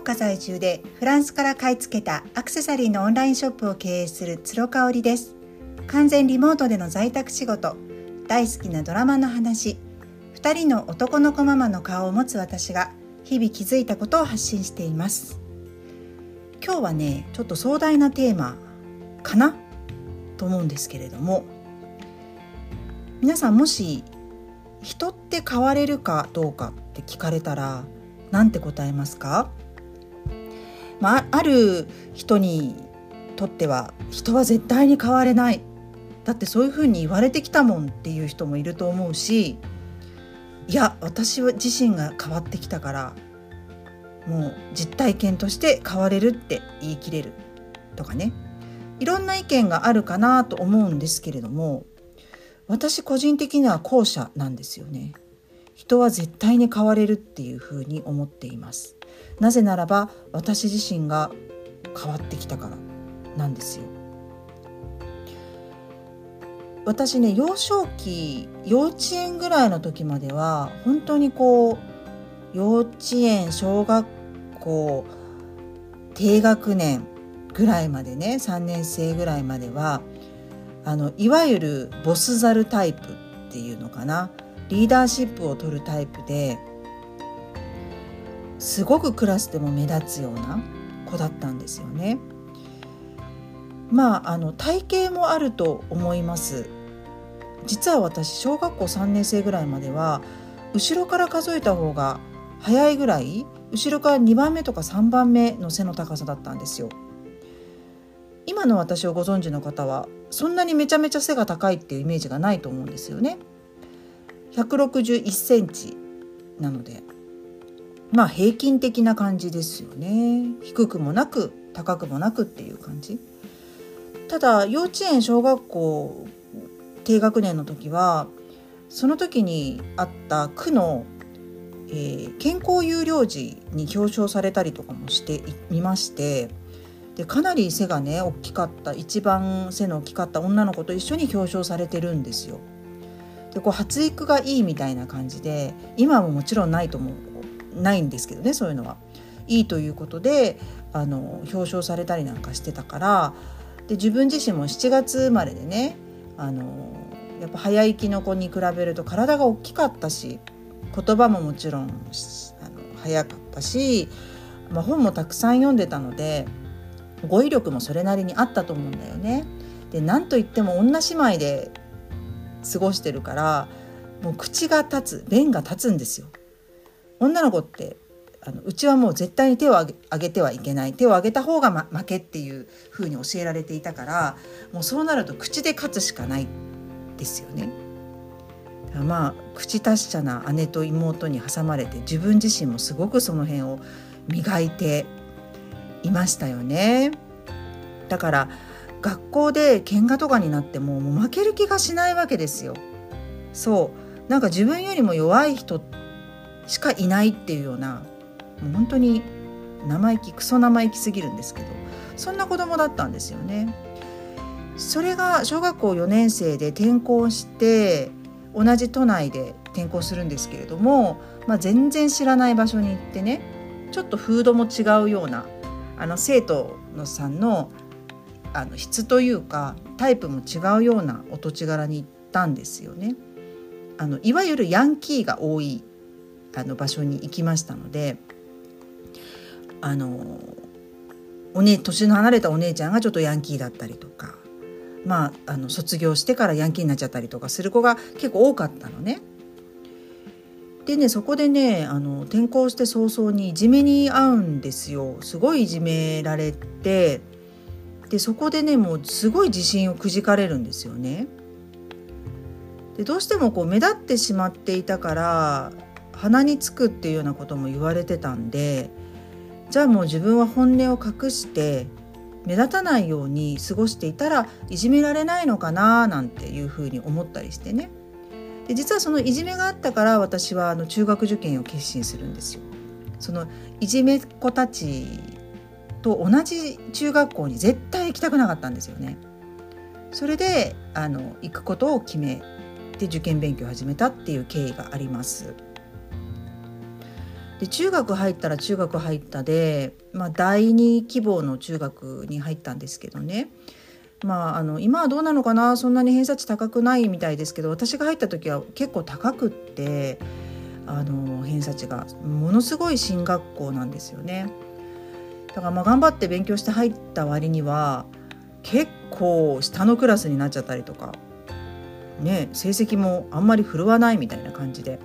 岡在住でフランスから買い付けたアクセサリーのオンラインショップを経営する鶴香織です。完全リモートでの在宅仕事。大好きなドラマの話。2人の男の子ママの顔を持つ私が日々気づいたことを発信しています。今日はねちょっと壮大なテーマかな？と思うんですけれども。皆さんもし人って変われるかどうかって聞かれたら何て答えますか、まあ、ある人にとっては人は絶対に変われない。だってそういうふうに言われてきたもんっていう人もいると思うしいや私自身が変わってきたからもう実体験として変われるって言い切れるとかね。いろんな意見があるかなと思うんですけれども私個人的には後者なんですよね。人は絶対に変われるっていうふうに思っています。なぜならば私自身が変わってきたからなんですよ。私ね幼少期幼稚園ぐらいの時までは本当にこう幼稚園小学校低学年ぐらいまでね3年生ぐらいまではあのいわゆるボスザルタイプっていうのかな。リーダーシップを取るタイプですごくクラスでも目立つような子だったんですよね。まああの体型もあると思います。実は私小学校3年生ぐらいまでは後ろから数えた方が早いぐらい後ろから2番目とか3番目の背の高さだったんですよ。今の私をご存知の方はそんなにめちゃめちゃ背が高いっていうイメージがないと思うんですよね。161センチなのでまあ平均的な感じですよね。低くもなく高くもなくっていう感じ。ただ幼稚園小学校低学年の時はその時にあった区の、えー、健康有料児に表彰されたりとかもしてみましてでかなり背がね大きかった一番背の大きかった女の子と一緒に表彰されてるんですよ。でこう発育がいいみたいな感じで今ももちろんないと思う。ないんですけどねそういうのは。いいということであの表彰されたりなんかしてたからで自分自身も7月生まれでねあのやっぱ早生きの子に比べると体が大きかったし言葉ももちろんあの早かったし、まあ、本もたくさん読んでたので語彙力もそれなりにあったと思うんだよね。で何といっても女姉妹で過ごしてるからもう口が立つ弁が立つんですよ。女の子ってあのうちはもう絶対に手を挙げてはいけない手を挙げた方が、ま、負けっていう風に教えられていたからもうそうなると口で勝つしかないですよね。まあ口達者な姉と妹に挟まれて自分自身もすごくその辺を磨いていましたよね。だから学校で喧嘩とかになってももう負ける気がしないわけですよ。そうなんか自分よりも弱い人しかいないっていうようなもう本当に生意気クソ生意気すぎるんですけどそんな子供だったんですよね。それが小学校4年生で転校して同じ都内で転校するんですけれども、まあ、全然知らない場所に行ってねちょっとフードも違うようなあの生徒のさんのあの質というかタイプも違うようなお土地柄に行ったんですよね。あのいわゆるヤンキーが多いあの場所に行きましたのであのおね年の離れたお姉ちゃんがちょっとヤンキーだったりとかまああの卒業してからヤンキーになっちゃったりとかする子が結構多かったのね。でねそこでねあの転校して早々にいじめに遭うんですよすごいいじめられてでそこでねもうすごい自信をくじかれるんですよね。でどうしてもこう目立ってしまっていたから鼻につくっていうようなことも言われてたんでじゃあもう自分は本音を隠して目立たないように過ごしていたらいじめられないのかななんていうふうに思ったりしてねで実はそのいじめがあったから私はあの中学受験を決心するんですよ。そのいじめっ子たちと同じ中学校に絶対行きたくなかったんですよね。それであの行くことを決めて受験勉強を始めたっていう経緯があります。で中学入ったら中学入ったで、まあ、第2希望の中学に入ったんですけどね。まあ、あの今はどうなのかな？そんなに偏差値高くないみたいですけど私が入った時は結構高くってあの偏差値がものすごい進学校なんですよね。だからまあ頑張って勉強して入った割には結構下のクラスになっちゃったりとかね成績もあんまり振るわないみたいな感じで。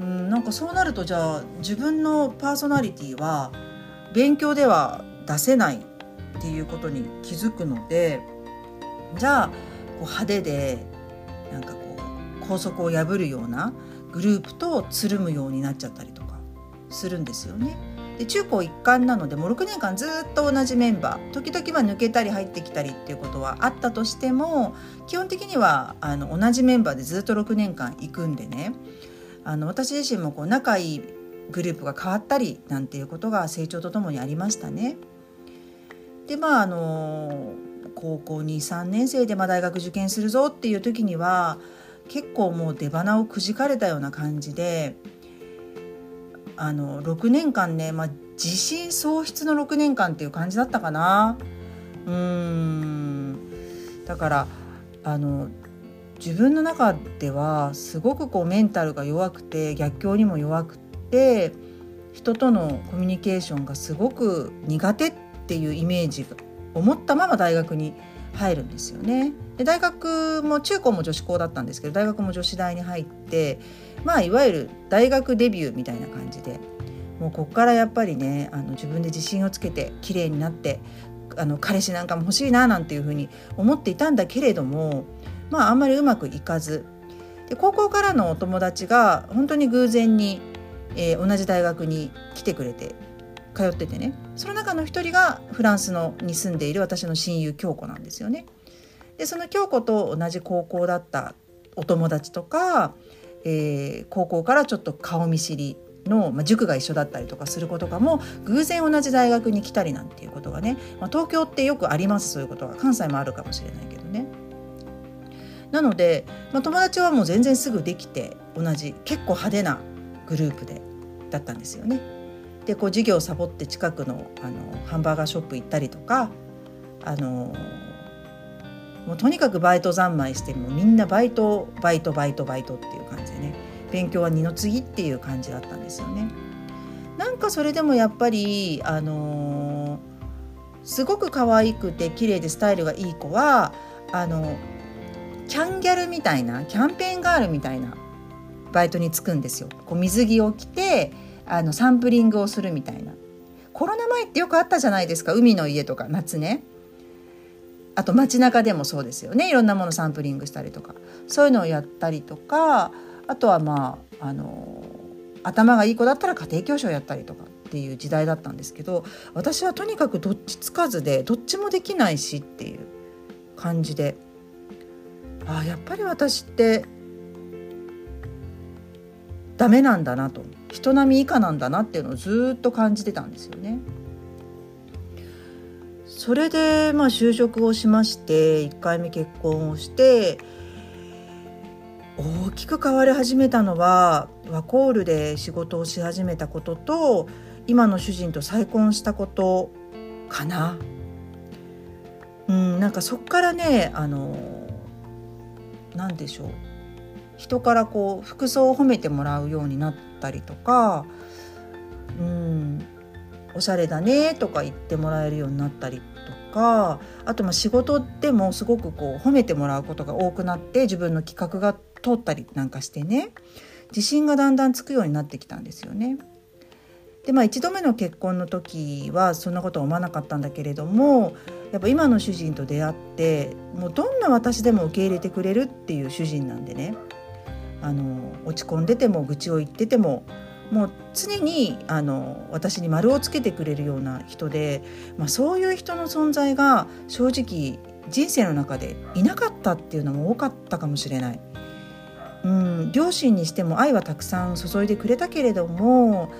うんなんかそうなるとじゃあ自分のパーソナリティは勉強では出せないっていうことに気づくのでじゃあこう派手でなんかこう校則を破るようなグループとつるむようになっちゃったりとかするんですよね。で中高一貫なのでもう6年間ずっと同じメンバー時々は抜けたり入ってきたりっていうことはあったとしても基本的にはあの同じメンバーでずっと6年間行くんでねあの私自身もこう仲いいグループが変わったりなんていうことが成長とともにありましたね。でまああの高校23年生でま大学受験するぞっていう時には結構もう出花をくじかれたような感じであの6年間ね、まあ、自信喪失の6年間っていう感じだったかな。うんだからあの自分の中ではすごくこうメンタルが弱くて逆境にも弱くて人とのコミュニケーションがすごく苦手っていうイメージを持ったまま大学に入るんですよね。で大学も中高も女子校だったんですけど大学も女子大に入ってまあいわゆる大学デビューみたいな感じでもうここからやっぱりねあの自分で自信をつけて綺麗になってあの彼氏なんかも欲しいななんていうふうに思っていたんだけれどもまああんまりうまくいかずで高校からのお友達が本当に偶然に、えー、同じ大学に来てくれて通っててねその中の一人がフランスのに住んでいる私の親友京子なんですよね。でその京子と同じ高校だったお友達とか、えー、高校からちょっと顔見知りの、まあ、塾が一緒だったりとかする子とかも偶然同じ大学に来たりなんていうことがね、まあ、東京ってよくありますそういうことは関西もあるかもしれないけど。なので、まあ、友達はもう全然すぐできて同じ結構派手なグループでだったんですよね。でこう授業をサボって近くのあのハンバーガーショップ行ったりとかあのもうとにかくバイト三昧してもみんなバイトバイトバイトバイトっていう感じでね勉強は二の次っていう感じだったんですよね。なんかそれでもやっぱりあの、すごく可愛くて綺麗でスタイルがいい子はあのキャンギャルみたいなキャンペーンガールみたいなバイトに就くんですよ。こう水着を着てあのサンプリングをするみたいな。コロナ前ってよくあったじゃないですか。海の家とか夏ね。あと街中でもそうですよね。いろんなものサンプリングしたりとか。そういうのをやったりとか。あとはまああの頭がいい子だったら家庭教師をやったりとかっていう時代だったんですけど私はとにかくどっちつかずでどっちもできないしっていう感じであやっぱり私ってダメなんだなと人並み以下なんだなっていうのをずっと感じてたんですよね。それでまあ就職をしまして1回目結婚をして大きく変わり始めたのはワコールで仕事をし始めたことと今の主人と再婚したことかな。うん、なんかそっからねあの何でしょう人からこう服装を褒めてもらうようになったりとかうんおしゃれだねとか言ってもらえるようになったりとかあとまあ仕事でもすごくこう褒めてもらうことが多くなって自分の企画が通ったりなんかしてね自信がだんだんつくようになってきたんですよね。でまあ1度目の結婚の時はそんなことは思わなかったんだけれどもやっぱ今の主人と出会ってもうどんな私でも受け入れてくれるっていう主人なんでねあの落ち込んでても愚痴を言っててももう常にあの私に丸をつけてくれるような人で、まあ、そういう人の存在が正直人生の中でいなかったっていうのも多かったかもしれない。うん、両親にしても愛はたくさん注いでくれたけれども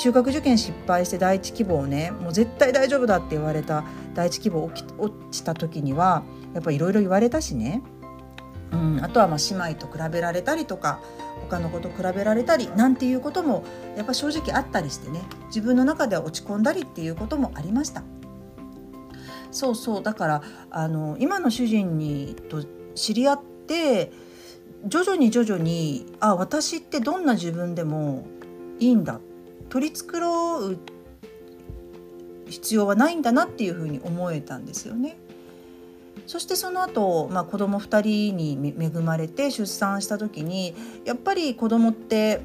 中学受験失敗して第一希望ねもう絶対大丈夫だって言われた第一希望落ちた時にはやっぱいろいろ言われたしね。うん、あとはまあ姉妹と比べられたりとか他の子と比べられたりなんていうこともやっぱ正直あったりしてね自分の中では落ち込んだりっていうこともありました。そうそうだからあの今の主人にと知り合って徐々に徐々にあ私ってどんな自分でもいいんだ取り繕う必要はないんだなっていうふうに思えたんですよね。そしてその後、まあ子供2人に恵まれて出産した時にやっぱり子供って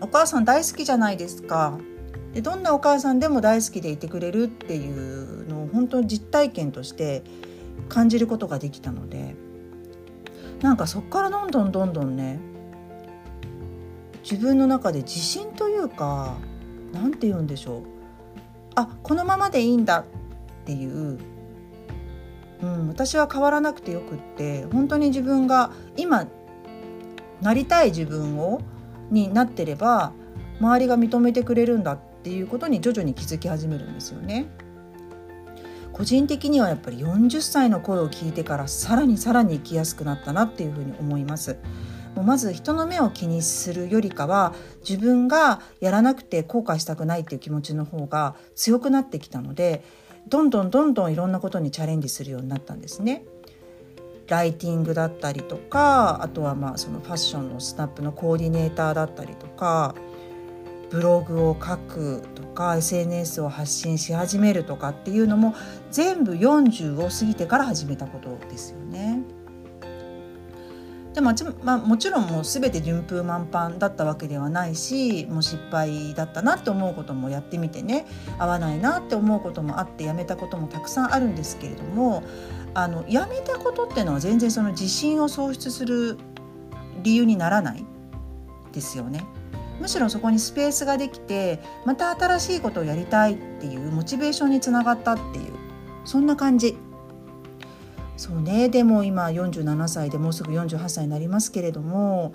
お母さん大好きじゃないですか。でどんなお母さんでも大好きでいてくれるっていうのを本当に実体験として感じることができたのでなんかそっからどんどんどんどんね自分の中で自信というか何て言うんでしょうあこのままでいいんだっていう、うん、私は変わらなくてよくって本当に自分が今なりたい自分をになってれば周りが認めてくれるんだっていうことに徐々に気づき始めるんですよね。個人的にはやっぱり40歳の声を聞いてからさらにさらに生きやすくなったなっていうふうに思います。もうまず人の目を気にするよりかは自分がやらなくて後悔したくないっていう気持ちの方が強くなってきたのでどんどんどんどんいろんなことにチャレンジするようになったんですね。ライティングだったりとかあとはまあそのファッションのスナップのコーディネーターだったりとかブログを書くとか SNS を発信し始めるとかっていうのも全部40を過ぎてから始めたことですよね。でも、まあ、もちろんもう全て順風満帆だったわけではないしもう失敗だったなって思うこともやってみてね合わないなって思うこともあってやめたこともたくさんあるんですけれどもあのやめたことっていうのは全然その自信を喪失する理由にならないですよね。むしろそこにスペースができてまた新しいことをやりたいっていうモチベーションにつながったっていうそんな感じそうねでも今47歳でもうすぐ48歳になりますけれども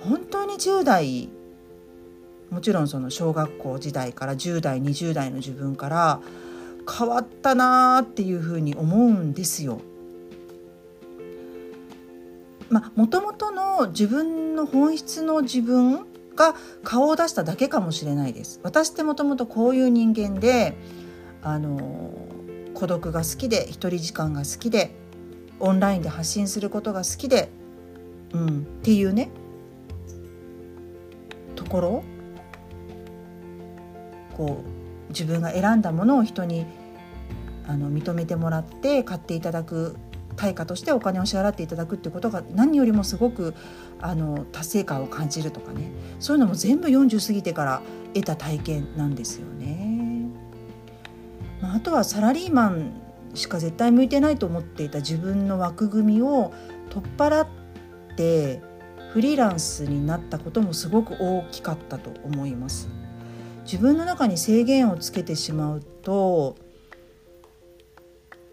本当に10代もちろんその小学校時代から10代20代の自分から変わったなーっていうふうに思うんですよ。まあ、もともとの自分の本質の自分が顔を出しただけかもしれないです。私ってもともとこういう人間であの孤独が好きで一人時間が好きでオンラインで発信することが好きで、うん、っていうねところこう自分が選んだものを人にあの認めてもらって買っていただく対価としてお金を支払っていただくってことが何よりもすごくあの達成感を感じるとかねそういうのも全部40過ぎてから得た体験なんですよね。まあ、あとはサラリーマンしか絶対向いてないと思っていた自分の枠組みを取っ払ってフリーランスになったこともすごく大きかったと思います。自分の中に制限をつけてしまうと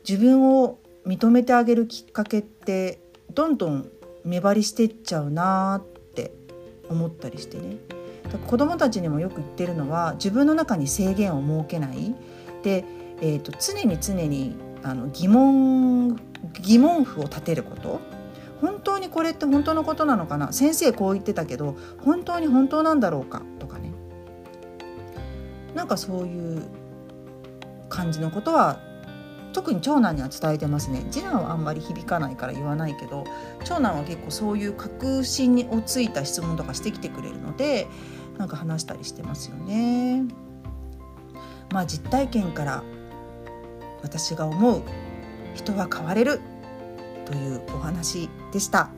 自分を認めてあげるきっかけってどんどん目張りしてっちゃうなって思ったりしてね子どもたちにもよく言ってるのは自分の中に制限を設けないで、えーと、常に常にあの疑問疑問符を立てること。本当にこれって本当のことなのかな？先生こう言ってたけど本当に本当なんだろうか？とかね。なんかそういう感じのことは特に長男には伝えてますね。次男はあんまり響かないから言わないけど長男は結構そういう確信にをついた質問とかしてきてくれるのでなんか話したりしてますよね。まあ実体験から私が思う人は変われるというお話でした。